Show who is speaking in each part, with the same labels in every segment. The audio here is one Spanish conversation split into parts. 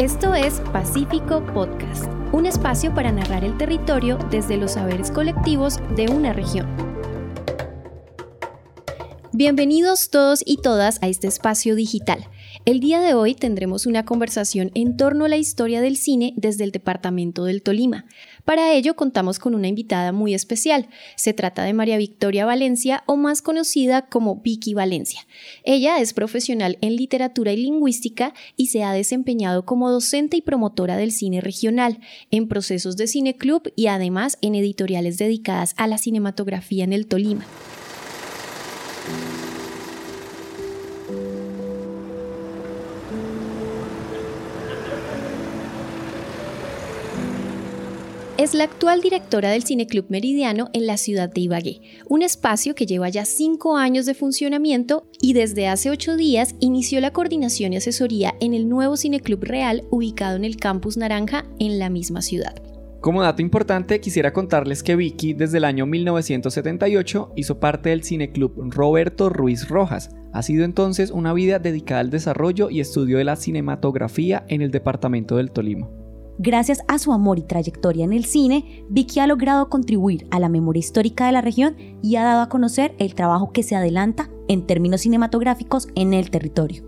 Speaker 1: Esto es Pacífico Podcast, un espacio para narrar el territorio desde los saberes colectivos de una región. Bienvenidos todos y todas a este espacio digital. El día de hoy tendremos una conversación en torno a la historia del cine desde el departamento del Tolima. Para ello contamos con una invitada muy especial. Se trata de María Victoria Valencia o más conocida como Vicky Valencia. Ella es profesional en literatura y lingüística y se ha desempeñado como docente y promotora del cine regional, en procesos de cine club y además en editoriales dedicadas a la cinematografía en el Tolima. Es la actual directora del Cineclub Meridiano en la ciudad de Ibagué, un espacio que lleva ya cinco años de funcionamiento y desde hace ocho días inició la coordinación y asesoría en el nuevo Cineclub Real ubicado en el Campus Naranja en la misma ciudad.
Speaker 2: Como dato importante, quisiera contarles que Vicky desde el año 1978 hizo parte del Cineclub Roberto Ruiz Rojas. Ha sido entonces una vida dedicada al desarrollo y estudio de la cinematografía en el departamento del Tolima.
Speaker 3: Gracias a su amor y trayectoria en el cine, Vicky ha logrado contribuir a la memoria histórica de la región y ha dado a conocer el trabajo que se adelanta en términos cinematográficos en el territorio.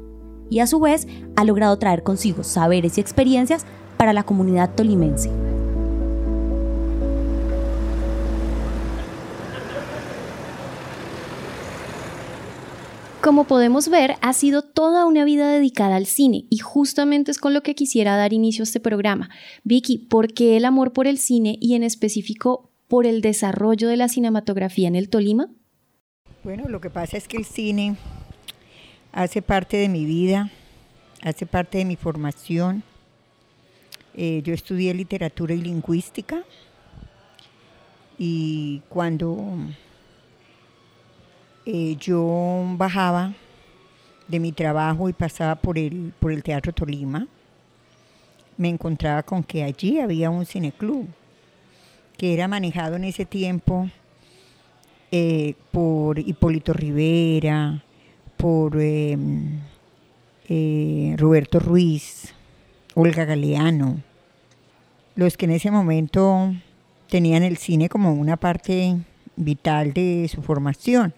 Speaker 3: Y a su vez ha logrado traer consigo saberes y experiencias para la comunidad tolimense.
Speaker 1: Como podemos ver, ha sido toda una vida dedicada al cine y justamente es con lo que quisiera dar inicio a este programa. Vicky, ¿por qué el amor por el cine y en específico por el desarrollo de la cinematografía en el Tolima?
Speaker 4: Bueno, lo que pasa es que el cine hace parte de mi vida, hace parte de mi formación. Eh, yo estudié literatura y lingüística y cuando eh, yo bajaba de mi trabajo y pasaba por el, por el Teatro Tolima, me encontraba con que allí había un cineclub que era manejado en ese tiempo eh, por Hipólito Rivera, por em, eh, Roberto Ruiz, Olga Galeano, los que en ese momento tenían el cine como una parte vital de su formación.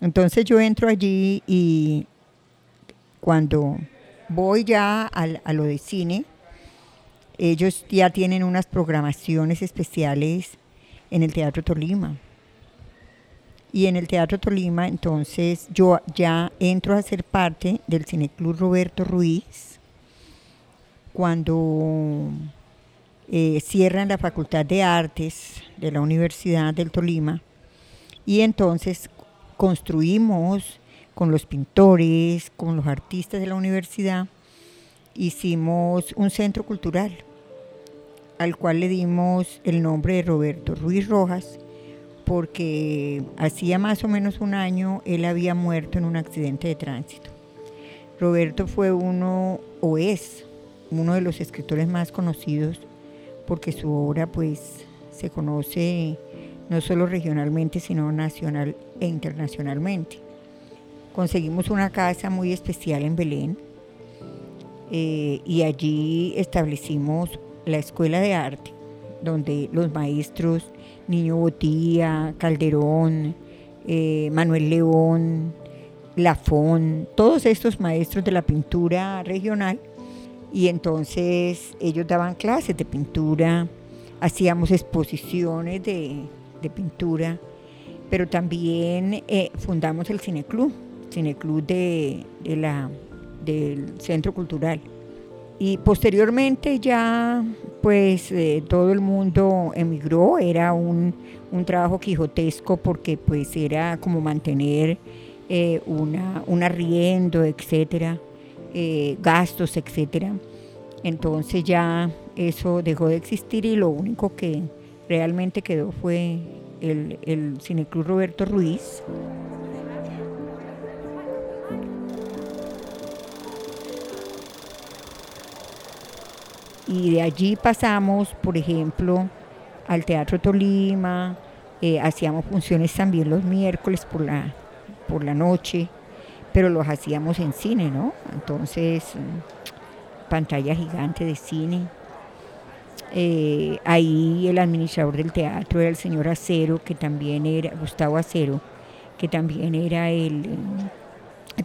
Speaker 4: Entonces yo entro allí y cuando voy ya a, lo de cine, ellos ya tienen unas programaciones especiales en el Teatro Tolima. Y en el Teatro Tolima, entonces yo ya entro a ser parte del Cineclub Roberto Ruiz cuando eh, cierran la Facultad de Artes de la Universidad del Tolima. Y entonces construimos con los pintores, con los artistas de la universidad, hicimos un centro cultural al cual le dimos el nombre de Roberto Ruiz Rojas, porque hacía más o menos un año él había muerto en un accidente de tránsito. Roberto fue uno, o es, uno de los escritores más conocidos, porque su obra pues se conoce no solo regionalmente, sino nacional e internacionalmente. Conseguimos una casa muy especial en Belén eh, y allí establecimos la escuela de arte, donde los maestros Niño Botía, Calderón, eh, Manuel León, Lafón, todos estos maestros de la pintura regional, y entonces ellos daban clases de pintura, hacíamos exposiciones de, de pintura, pero también eh, fundamos el Cineclub, Cineclub de, la, del Centro Cultural. Y posteriormente ya pues eh, todo el mundo emigró, era un, un, trabajo quijotesco porque pues era como mantener eh, una, un arriendo, etcétera, gastos, etcétera. Entonces ya eso dejó de existir y lo único que realmente quedó fue el, el Cineclub Roberto Ruiz. Y de allí pasamos, por ejemplo, al Teatro Tolima, eh, hacíamos funciones también los miércoles por la, por la noche, pero los hacíamos en cine, ¿no? Entonces, pantalla gigante de cine. Eh, ahí el administrador del teatro era el señor Acero, que también era, Gustavo Acero, que también era el,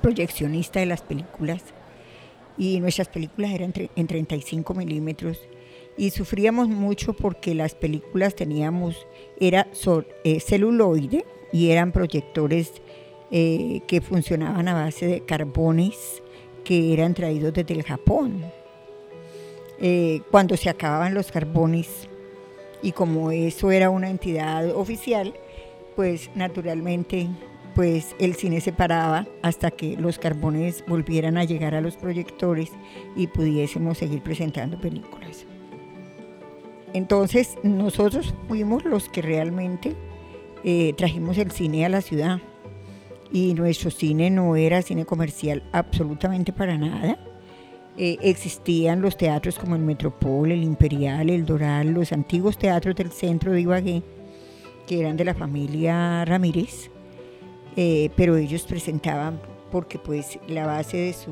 Speaker 4: proyeccionista de las películas. Y nuestras películas eran en 35 milímetros. Y sufríamos mucho porque las películas teníamos, era eh, celuloide y eran proyectores eh, que funcionaban a base de carbones que eran traídos desde el Japón. Eh, cuando se acababan los carbones y como eso era una entidad oficial, pues naturalmente pues el cine se paraba hasta que los carbones volvieran a llegar a los proyectores y pudiésemos seguir presentando películas. Entonces nosotros fuimos los que realmente eh, trajimos el cine a la ciudad y nuestro cine no era cine comercial absolutamente para nada. Eh, existían los teatros como el Metropol, el Imperial, el Doral, los antiguos teatros del centro de Ibagué, que eran de la familia Ramírez, eh, pero ellos presentaban porque pues la base de su,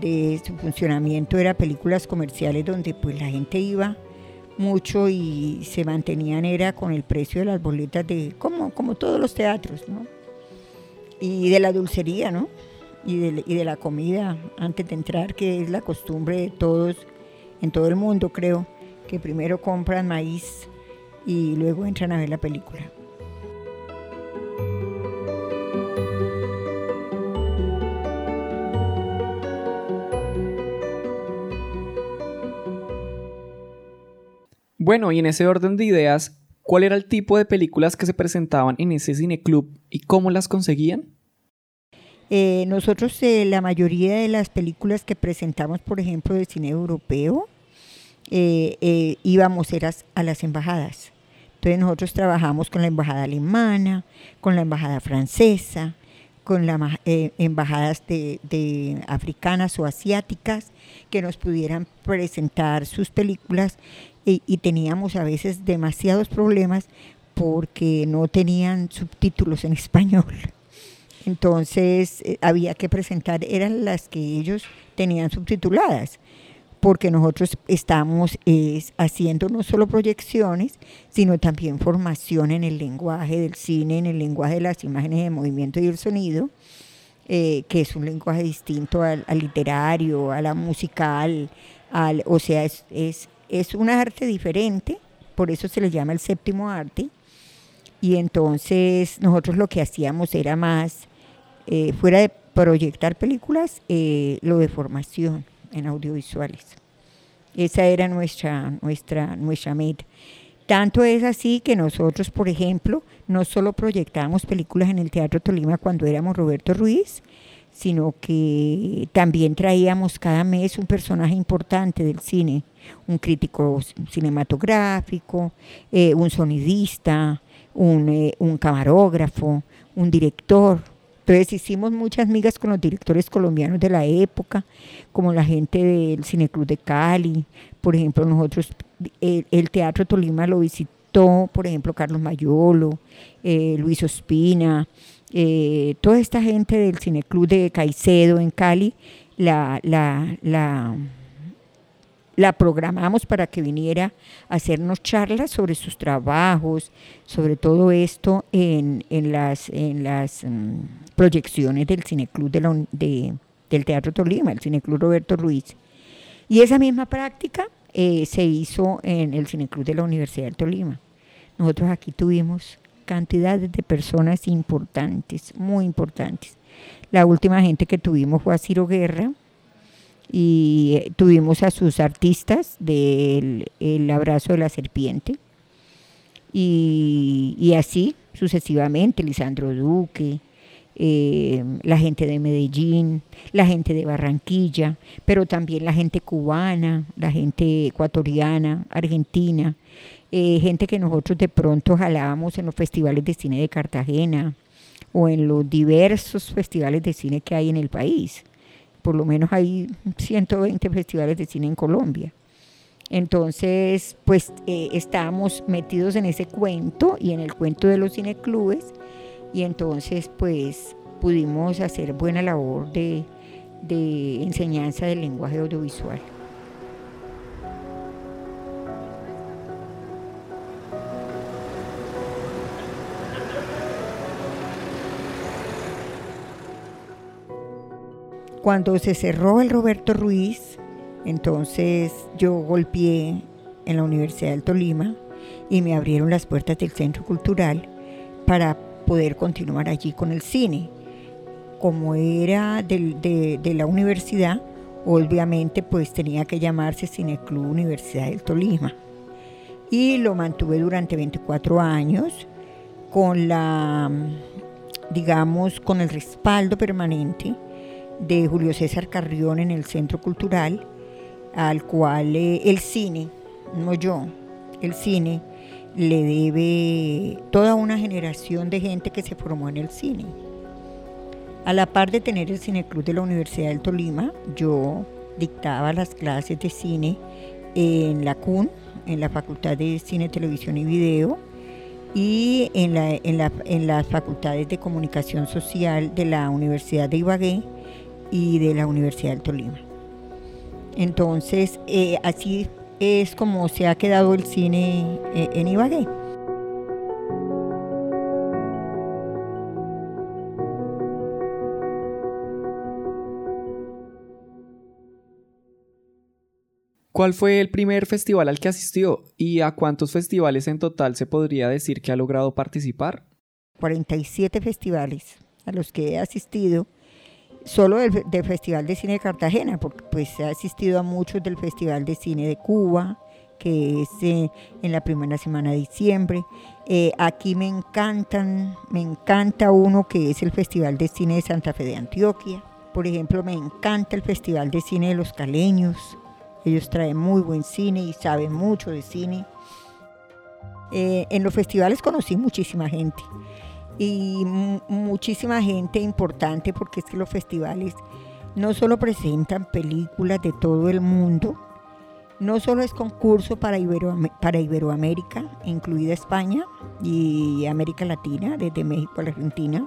Speaker 4: de su funcionamiento era películas comerciales donde pues la gente iba mucho y se mantenían era con el precio de las boletas de como, como todos los teatros, ¿no? Y de la dulcería, ¿no? Y de, y de la comida antes de entrar, que es la costumbre de todos, en todo el mundo creo, que primero compran maíz y luego entran a ver la película.
Speaker 2: Bueno, y en ese orden de ideas, ¿cuál era el tipo de películas que se presentaban en ese cineclub y cómo las conseguían?
Speaker 4: Eh, nosotros eh, la mayoría de las películas que presentamos, por ejemplo, de cine europeo, eh, íbamos eras a las embajadas. Entonces nosotros trabajamos con la embajada alemana, con la embajada francesa, con las embajadas de, de, africanas o asiáticas que nos pudieran presentar sus películas y, teníamos a veces demasiados problemas porque no tenían subtítulos en español. Entonces eh, había que presentar, eran las que ellos tenían subtituladas, porque nosotros estamos haciendo no solo proyecciones, sino también formación en el lenguaje del cine, en el lenguaje de las imágenes de movimiento y el sonido, eh, que es un lenguaje distinto al, literario, a la musical, al, o sea, es, es es un arte diferente, por eso se le llama el séptimo arte. Y entonces nosotros lo que hacíamos era más, eh, fuera de proyectar películas, eh, lo de formación en audiovisuales. Esa era nuestra, nuestra, nuestra meta. Tanto es así que nosotros, por ejemplo, no solo proyectábamos películas en el Teatro Tolima cuando éramos Roberto Ruiz, sino que también traíamos cada mes un personaje importante del cine, un crítico cinematográfico, eh, un sonidista, un, un, camarógrafo, un director. Entonces hicimos muchas migas con los directores colombianos de la época, como la gente del Cineclub de Cali. Por ejemplo, nosotros, el, Teatro Tolima lo visitó, por ejemplo, Carlos Mayolo, eh, Luis Ospina, eh, toda esta gente del Cineclub de Caicedo en Cali la, la, la, la, programamos para que viniera a hacernos charlas sobre sus trabajos, sobre todo esto en, en las, en las mm, proyecciones del Cineclub de de, del Teatro Tolima, el Cineclub Roberto Ruiz. Y esa misma práctica eh, se hizo en el Cineclub de la Universidad del Tolima. Nosotros aquí tuvimos cantidades de personas importantes, muy importantes. La última gente que tuvimos fue a Ciro Guerra y tuvimos a sus artistas del El Abrazo de la Serpiente y, así sucesivamente, Lisandro Duque, eh, la gente de Medellín, la gente de Barranquilla, pero también la gente cubana, la gente ecuatoriana, argentina, eh, gente que nosotros de pronto jalábamos en los festivales de cine de Cartagena o en los diversos festivales de cine que hay en el país. Por lo menos hay 120 festivales de cine en Colombia. Entonces, pues eh, estábamos metidos en ese cuento y en el cuento de los cineclubes y entonces pues pudimos hacer buena labor de, de enseñanza del lenguaje audiovisual. Cuando se cerró el Roberto Ruiz, entonces yo golpeé en la Universidad del Tolima y me abrieron las puertas del Centro Cultural para poder continuar allí con el cine. Como era de, la universidad, obviamente pues tenía que llamarse Cineclub Universidad del Tolima. Y lo mantuve durante 24 años con la, digamos, con el respaldo permanente de Julio César Carrión en el Centro Cultural, al cual eh, el cine, no yo, el cine le debe toda una generación de gente que se formó en el cine. A la par de tener el Cineclub de la Universidad del Tolima, yo dictaba las clases de cine en la CUN, en la Facultad de Cine, Televisión y Video, y en, en las facultades de Comunicación Social de la Universidad de Ibagué y de la Universidad del Tolima. Entonces, eh, así es como se ha quedado el cine eh, en Ibagué.
Speaker 2: ¿Cuál fue el primer festival al que asistió y a cuántos festivales en total se podría decir que ha logrado participar?
Speaker 4: 47 festivales a los que he asistido solo del, Festival de Cine de Cartagena, porque pues he asistido a muchos del Festival de Cine de Cuba, que es eh, en la primera semana de diciembre. Eh, aquí me encantan, me encanta uno que es el Festival de Cine de Santa Fe de Antioquia. Por ejemplo, me encanta el Festival de Cine de los Caleños. Ellos traen muy buen cine y saben mucho de cine. Eh, en los festivales conocí muchísima gente y muchísima gente importante porque es que los festivales no solo presentan películas de todo el mundo, no solo es concurso para, para Iberoamérica, incluida España y América Latina, desde México a la Argentina,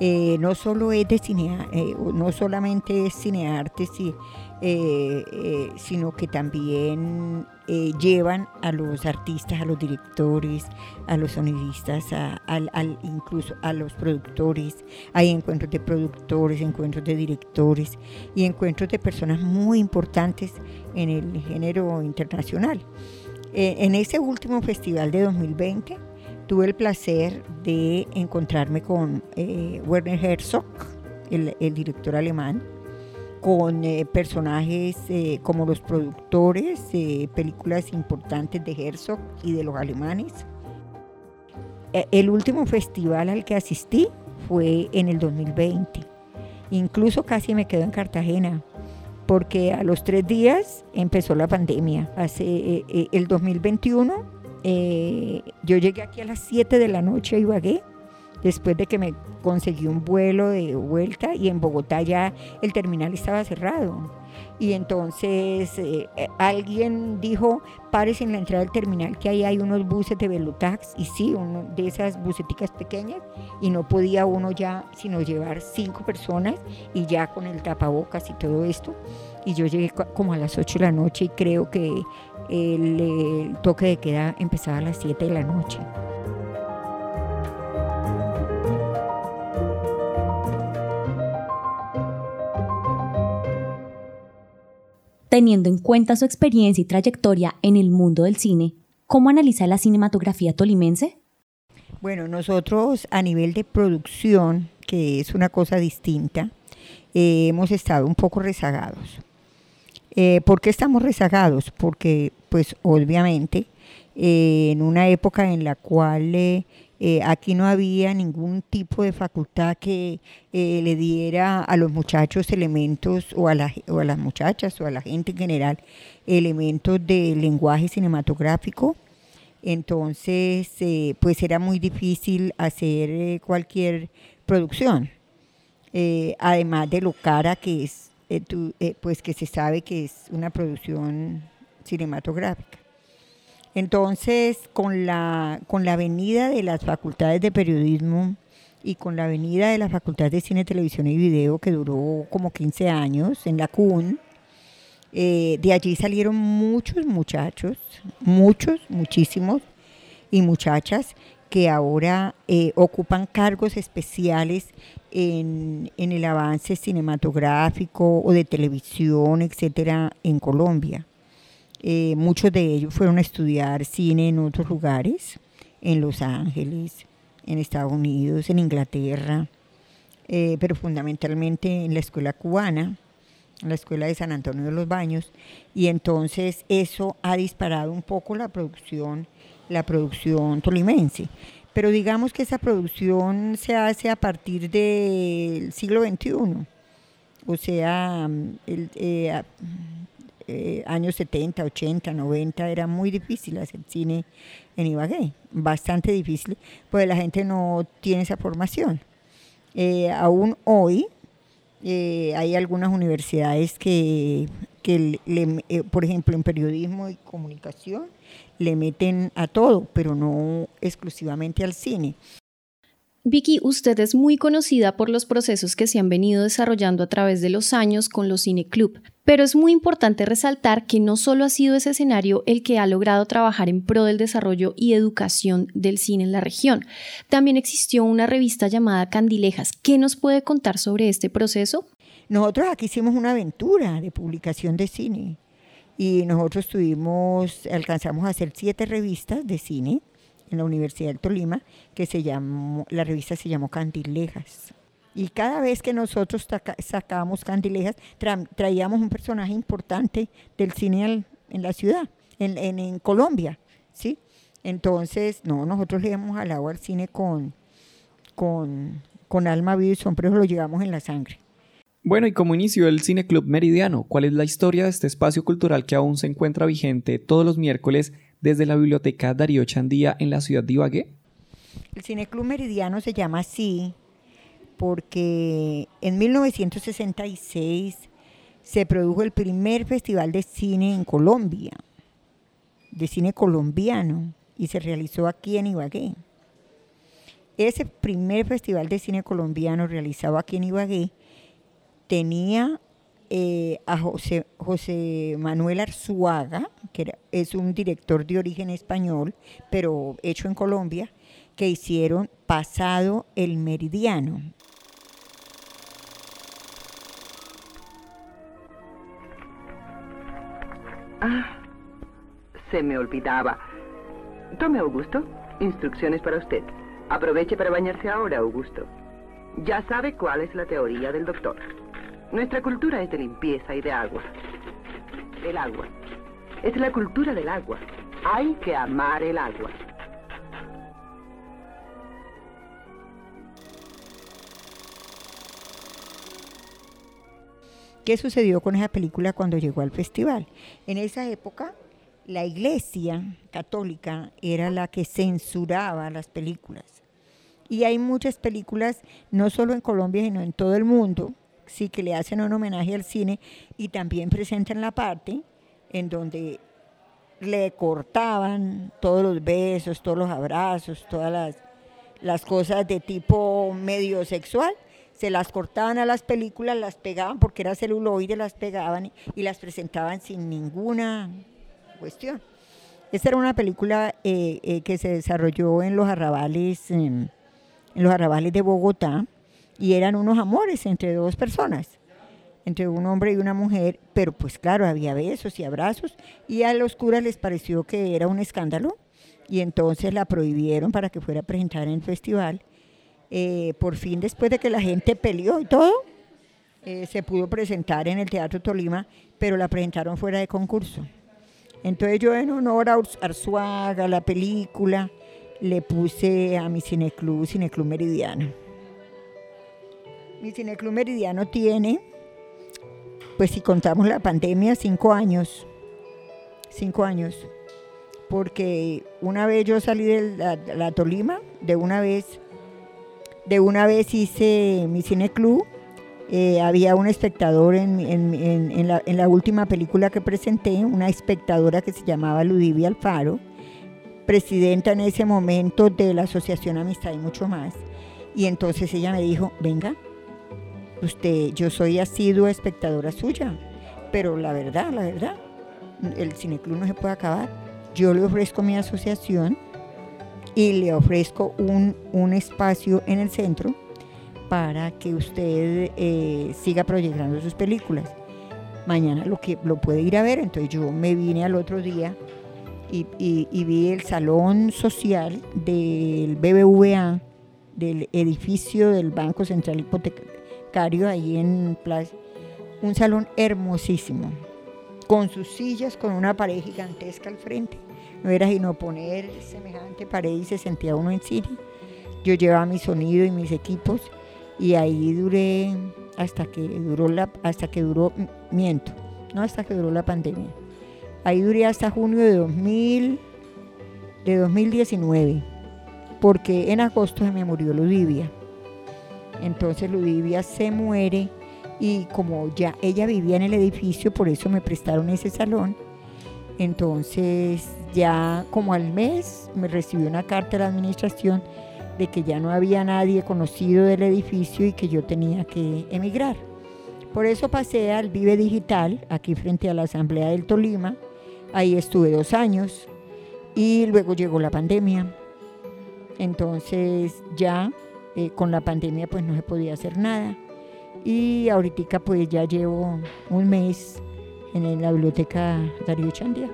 Speaker 4: eh, no solo es de cine, eh, no solamente es cinearte, eh, sino que también llevan a los artistas, a los directores, a los sonidistas, incluso a los productores. Hay encuentros de productores, encuentros de directores y encuentros de personas muy importantes en el género internacional. en ese último festival de 2020, tuve el placer de encontrarme con eh, Werner Herzog, el, director alemán, con eh, personajes eh, como los productores de películas importantes de Herzog y de los alemanes. el último festival al que asistí fue en el 2020. Incluso casi me quedo en Cartagena, porque a los tres días empezó la pandemia. Hace el 2021 eh, yo llegué aquí a las 7 de la noche a Ibagué, después de que me conseguí un vuelo de vuelta y en Bogotá ya el terminal estaba cerrado. Y entonces eh, eh, alguien dijo, pares en la entrada del terminal que ahí hay unos buses de Velutax y sí, uno de esas buseticas pequeñas y no podía uno ya sino llevar cinco personas y ya con el tapabocas y todo esto. Y yo llegué como a las 8 de la noche y creo que el, toque de queda empezaba a las 7 de la noche.
Speaker 3: Teniendo en cuenta su experiencia y trayectoria en el mundo del cine, ¿cómo analiza la cinematografía tolimense?
Speaker 4: Bueno, nosotros a nivel de producción, que es una cosa distinta, eh, hemos estado un poco rezagados. Eh, ¿Por qué estamos rezagados? Porque, pues obviamente, eh, en una época en la cual eh, aquí no había ningún tipo de facultad que le diera a los muchachos elementos, o a, o a las muchachas, o a la gente en general, elementos de lenguaje cinematográfico, entonces pues era muy difícil hacer cualquier producción. además de lo cara que es eh, eh, pues que se sabe que es una producción cinematográfica. Entonces, con la, con la venida de las facultades de periodismo y con la venida de la Facultad de Cine, Televisión y Video, que duró como 15 años en la CUN, eh, de allí salieron muchos muchachos, muchos, muchísimos, y muchachas que ahora eh, ocupan cargos especiales en, en, el avance cinematográfico o de televisión, etcétera, en Colombia. Eh, muchos de ellos fueron a estudiar cine en otros lugares, en Los Ángeles, en Estados Unidos, en Inglaterra, pero fundamentalmente en la escuela cubana la escuela de San Antonio de los Baños, y entonces eso ha disparado un poco la producción, la producción tolimense. Pero digamos que esa producción se hace a partir del siglo XXI, o sea, el, eh, eh, años 70, 80, 90, era muy difícil hacer cine en Ibagué, bastante difícil, pues la gente no tiene esa formación. Eh, aún hoy, hay algunas universidades que, que eh, por ejemplo, en periodismo y comunicación, le meten a todo, pero no exclusivamente al cine.
Speaker 1: Vicky, usted es muy conocida por los procesos que se han venido desarrollando a través de los años con los Cine Club, pero es muy importante resaltar que no solo ha sido ese escenario el que ha logrado trabajar en pro del desarrollo y educación del cine en la región. También existió una revista llamada Candilejas. ¿Qué nos puede contar sobre este proceso?
Speaker 4: Nosotros aquí hicimos una aventura de publicación de cine y nosotros tuvimos, alcanzamos a hacer siete revistas de cine en la Universidad del Tolima, que se llamó, la revista se llamó Candilejas. Y cada vez que nosotros sacábamos Candilejas, traíamos un personaje importante del cine en la ciudad, en, Colombia, ¿sí? Entonces, no, nosotros le hemos jalado al cine con, con, con alma viva y son, pero lo llevamos en la sangre.
Speaker 2: Bueno, ¿y cómo inició el Cine Club Meridiano? ¿Cuál es la historia de este espacio cultural que aún se encuentra vigente todos los miércoles desde la Biblioteca Darío Chandía en la ciudad de Ibagué?
Speaker 4: El Cineclub Meridiano se llama así porque en 1966 se produjo el primer festival de cine en Colombia, de cine colombiano, y se realizó aquí en Ibagué. Ese primer festival de cine colombiano realizado aquí en Ibagué tenía eh, a José, José, Manuel Arzuaga, que es un director de origen español, pero hecho en Colombia, que hicieron Pasado el Meridiano.
Speaker 5: Ah, se me olvidaba. Tome, Augusto. Instrucciones para usted. Aproveche para bañarse ahora, Augusto. Ya sabe cuál es la teoría del doctor. Nuestra cultura es de limpieza y de agua. El agua. Es la cultura del agua. Hay que amar el agua.
Speaker 4: ¿Qué sucedió con esa película cuando llegó al festival? En esa época, la iglesia católica era la que censuraba las películas. Y hay muchas películas, no solo en Colombia, sino en todo el mundo, sí que le hacen un homenaje al cine y también presentan la parte en donde le cortaban todos los besos, todos los abrazos, todas las, cosas de tipo medio sexual, se las cortaban a las películas, las pegaban porque era celuloide, las pegaban y, las presentaban sin ninguna cuestión. Esta era una película eh, eh, que se desarrolló en los arrabales, en los arrabales de Bogotá, y eran unos amores entre dos personas, entre un hombre y una mujer, pero pues claro, había besos y abrazos y a los curas les pareció que era un escándalo y entonces la prohibieron para que fuera a presentar en el festival. Eh, por fin, después de que la gente peleó y todo, eh, se pudo presentar en el Teatro Tolima, pero la presentaron fuera de concurso. Entonces yo en honor a Arzuaga, la película, le puse a mi cineclub, Cineclub Meridiano. Mi Cineclub Meridiano tiene, pues si contamos la pandemia, cinco años. Cinco años. Porque una vez yo salí de la, Tolima, de una vez, de una vez hice mi cineclub. Eh, había un espectador en, en, la, en, la, última película que presenté, una espectadora que se llamaba Ludivia Alfaro, presidenta en ese momento de la Asociación Amistad y mucho más Y entonces ella me dijo, venga, usted, yo soy asidua espectadora suya, pero la verdad, la verdad, el cineclub no se puede acabar. Yo le ofrezco mi asociación y le ofrezco un, un espacio en el centro para que usted eh, siga proyectando sus películas. Mañana lo, que, lo puede ir a ver, entonces yo me vine al otro día y, y vi el salón social del BBVA, del edificio del Banco Central Hipotecario, ahí en. Un salón hermosísimo, con sus sillas, con una pared gigantesca al frente. No era sino poner semejante pared y se sentía uno en cine. Yo llevaba mi sonido y mis equipos y ahí duré hasta que duró la hasta que duró miento no hasta que duró la pandemia ahí duré hasta junio de 2000 de 2019 porque en agosto se me murió Ludivia entonces Ludivia se muere y como ya ella vivía en el edificio por eso me prestaron ese salón entonces ya como al mes me recibió una carta de la administración de que ya no había nadie conocido del edificio y que yo tenía que emigrar. Por eso pasé al Vive Digital, aquí frente a la Asamblea del Tolima. Ahí estuve dos años y luego llegó la pandemia. Entonces ya eh, con la pandemia pues no se podía hacer nada. Y ahorita pues ya llevo un mes en la biblioteca Darío Chandía.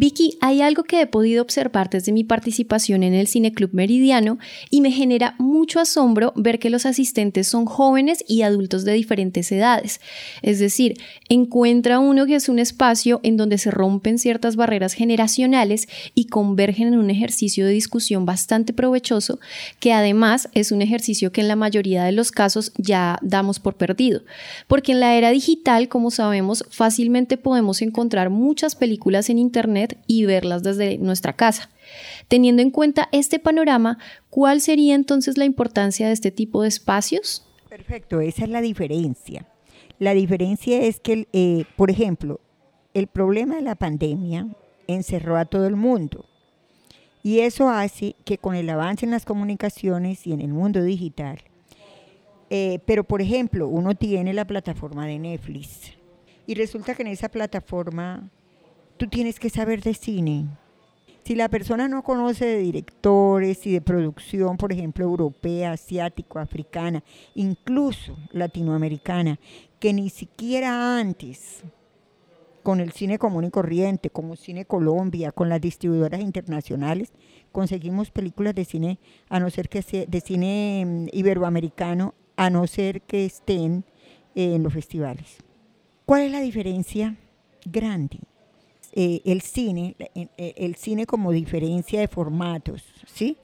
Speaker 1: Vicky, hay algo que he podido observar desde mi participación en el Cineclub Meridiano y me genera mucho asombro ver que los asistentes son jóvenes y adultos de diferentes edades. Es decir, encuentra uno que es un espacio en donde se rompen ciertas barreras generacionales y convergen en un ejercicio de discusión bastante provechoso, que además es un ejercicio que en la mayoría de los casos ya damos por perdido. Porque en la era digital, como sabemos, fácilmente podemos encontrar muchas películas en Internet y verlas desde nuestra casa. Teniendo en cuenta este panorama, ¿cuál sería entonces la importancia de este tipo de espacios?
Speaker 4: Perfecto, esa es la diferencia. La diferencia es que, eh, por ejemplo, el problema de la pandemia encerró a todo el mundo. Y eso hace que con el avance en las comunicaciones y en el mundo digital, eh, pero por ejemplo, uno tiene la plataforma de Netflix y resulta que en esa plataforma tú tienes que saber de cine. Si la persona no conoce de directores y de producción, por ejemplo, europea, asiático, africana, incluso latinoamericana, que ni siquiera antes, con el cine común y corriente, como Cine Colombia, con las distribuidoras internacionales, conseguimos películas de cine, a no ser que sea de cine mm, iberoamericano, a no ser que estén en los festivales. ¿Cuál es la diferencia grande? Eh, el cine, eh, eh, el cine como diferencia de formatos, ¿sí?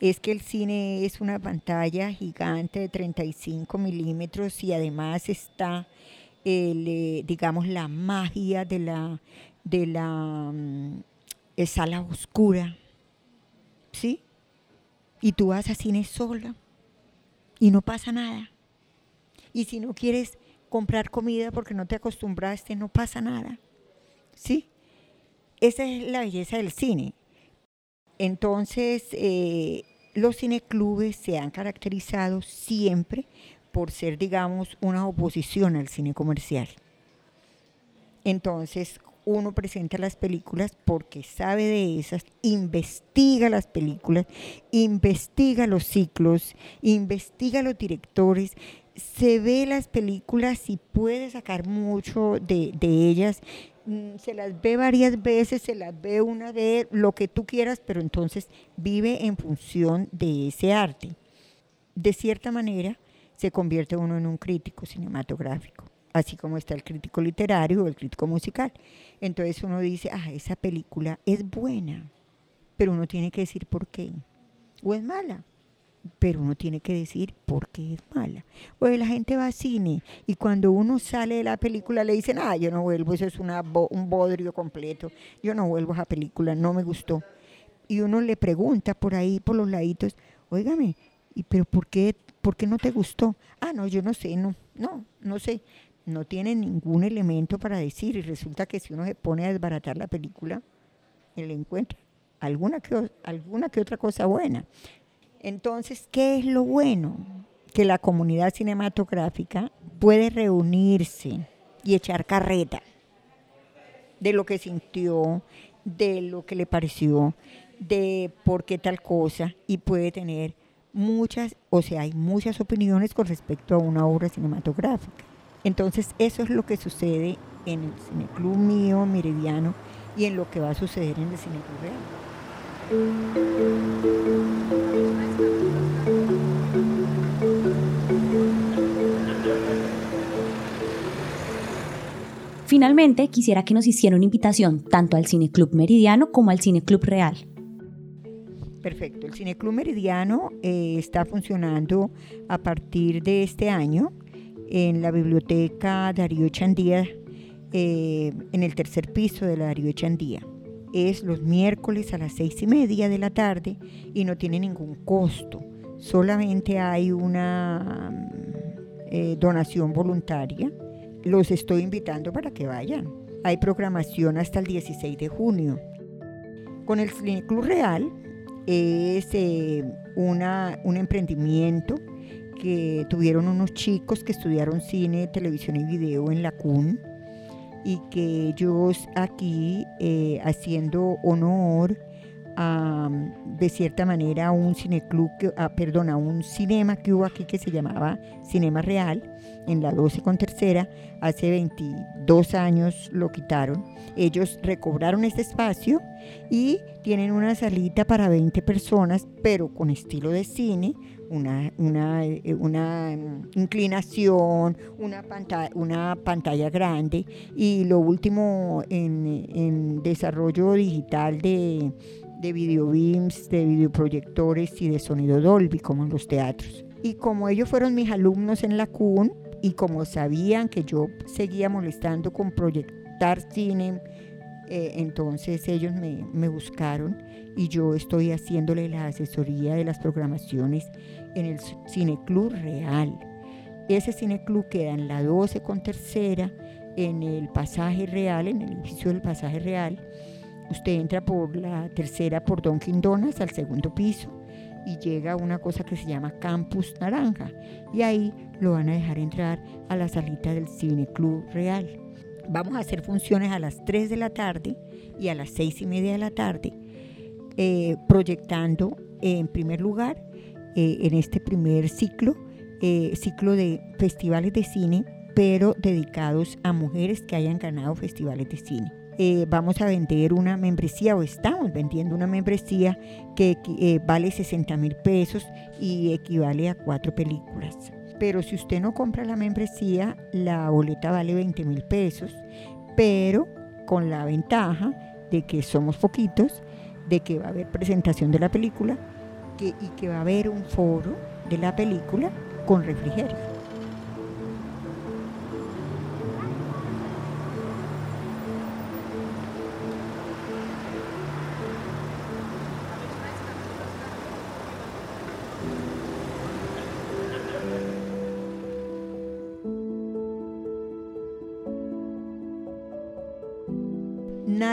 Speaker 4: Es que el cine es una pantalla gigante de 35 milímetros y además está, digamos, la magia de la, de la mm, sala oscura, ¿sí? Y tú vas a cine sola y no pasa nada. Y si no quieres comprar comida porque no te acostumbraste, no pasa nada. ¿Sí? Esa es la belleza del cine. Entonces, eh, los cineclubes se han caracterizado siempre por ser, digamos, una oposición al cine comercial. Entonces, uno presenta las películas porque sabe de esas, investiga las películas, investiga los ciclos, investiga los directores, se ve las películas y puede sacar mucho de, de ellas Mm, se las ve varias veces, se las ve una vez, lo que tú quieras, pero entonces vive en función de ese arte. De cierta manera, se convierte uno en un crítico cinematográfico, así como está el crítico literario o el crítico musical. Entonces uno dice, ah, esa película es buena, pero uno tiene que decir por qué, o es mala pero uno tiene que decir por qué es mala. Pues la gente va a cine y cuando uno sale de la película le dicen, ah, yo no vuelvo, eso es un bodrio completo, yo no vuelvo a esa película, no me gustó. Y uno le pregunta por ahí, por los laditos, óigame, ¿y pero por qué, por qué no te gustó? Ah, no, yo no sé, no, no, no sé. no tienen ningún elemento para decir y resulta que si uno se pone a desbaratar la película, él encuentra alguna que, alguna que otra cosa buena. Entonces, ¿qué es lo bueno? Que la comunidad cinematográfica puede reunirse y echar carreta de lo que sintió, de lo que le pareció, de por qué tal cosa, y puede tener muchas, o sea, hay muchas opiniones con respecto a una obra cinematográfica. Entonces, eso es lo que sucede en el Cineclub mío, Meridiano, y en lo que va a suceder en el Cineclub Real.
Speaker 3: Finalmente, quisiera que nos hiciera una invitación tanto al Cine Club Meridiano como al Cine Club Real.
Speaker 4: Perfecto, el Cine Club Meridiano eh, está funcionando a partir de este año en la biblioteca Darío Chandía, eh, en el tercer piso de la Darío Chandía. Es los miércoles a las seis y media de la tarde y no tiene ningún costo. Solamente hay una eh, donación voluntaria los estoy invitando para que vayan. Hay programación hasta el 16 de junio. Con el Cine Club Real es eh, una, un emprendimiento que tuvieron unos chicos que estudiaron cine, televisión y video en la CUN y que ellos aquí eh, haciendo honor a, de cierta manera a un cineclub, que, a, perdón, a un cinema que hubo aquí que se llamaba Cinema Real, en la 12 con tercera, hace 22 años lo quitaron. Ellos recobraron este espacio y tienen una salita para 20 personas, pero con estilo de cine, una, una, eh, una inclinación, una pantalla, una pantalla grande y lo último en, en desarrollo digital de de videobeams, de videoproyectores y de sonido Dolby, como en los teatros. Y como ellos fueron mis alumnos en la CUN y como sabían que yo seguía molestando con proyectar cine, eh, entonces ellos me, me, buscaron y yo estoy haciéndole la asesoría de las programaciones en el Cineclub Real. Ese Cineclub queda en la 12 con tercera, en el Pasaje Real, en el edificio del Pasaje Real Usted entra por la tercera por Dunkin' Donuts al segundo piso y llega a una cosa que se llama Campus Naranja y ahí lo van a dejar entrar a la salita del Cine Club Real. Vamos a hacer funciones a las 3 de la tarde y a las 6 y media de la tarde, eh, proyectando en primer lugar eh, en este primer ciclo, eh, ciclo de festivales de cine, pero dedicados a mujeres que hayan ganado festivales de cine. Eh, vamos a vender una membresía o estamos vendiendo una membresía que eh, vale 60 mil pesos y equivale a cuatro películas. Pero si usted no compra la membresía, la boleta vale 20 mil pesos, pero con la ventaja de que somos poquitos, de que va a haber presentación de la película y que va a haber un foro de la película con refrigerio.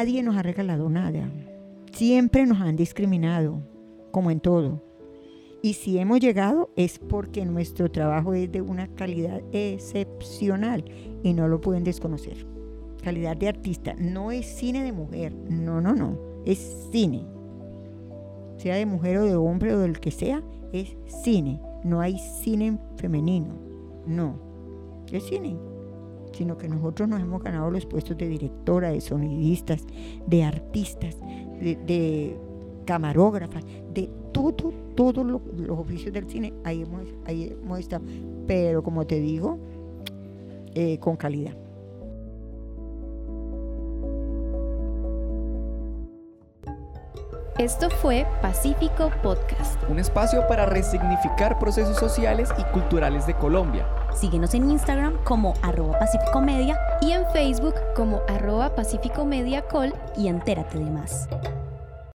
Speaker 4: Nadie nos ha regalado nada. Siempre nos han discriminado, como en todo. Y si hemos llegado es porque nuestro trabajo es de una calidad excepcional y no lo pueden desconocer. Calidad de artista. No es cine de mujer. No, no, no. Es cine. Sea de mujer o de hombre o del que sea, es cine. No hay cine femenino. No. Es cine sino que nosotros nos hemos ganado los puestos de directora, de sonidistas, de artistas, de, camarógrafas, de todo, todos los, oficios del cine, ahí hemos, ahí hemos estado. Pero como te digo, eh, con calidad.
Speaker 1: Esto fue Pacífico Podcast.
Speaker 2: Un espacio para resignificar procesos sociales y culturales de Colombia.
Speaker 3: Síguenos en Instagram como arroba Pacífico Media
Speaker 1: y en Facebook como arroba Pacífico Media Col
Speaker 3: y entérate de más.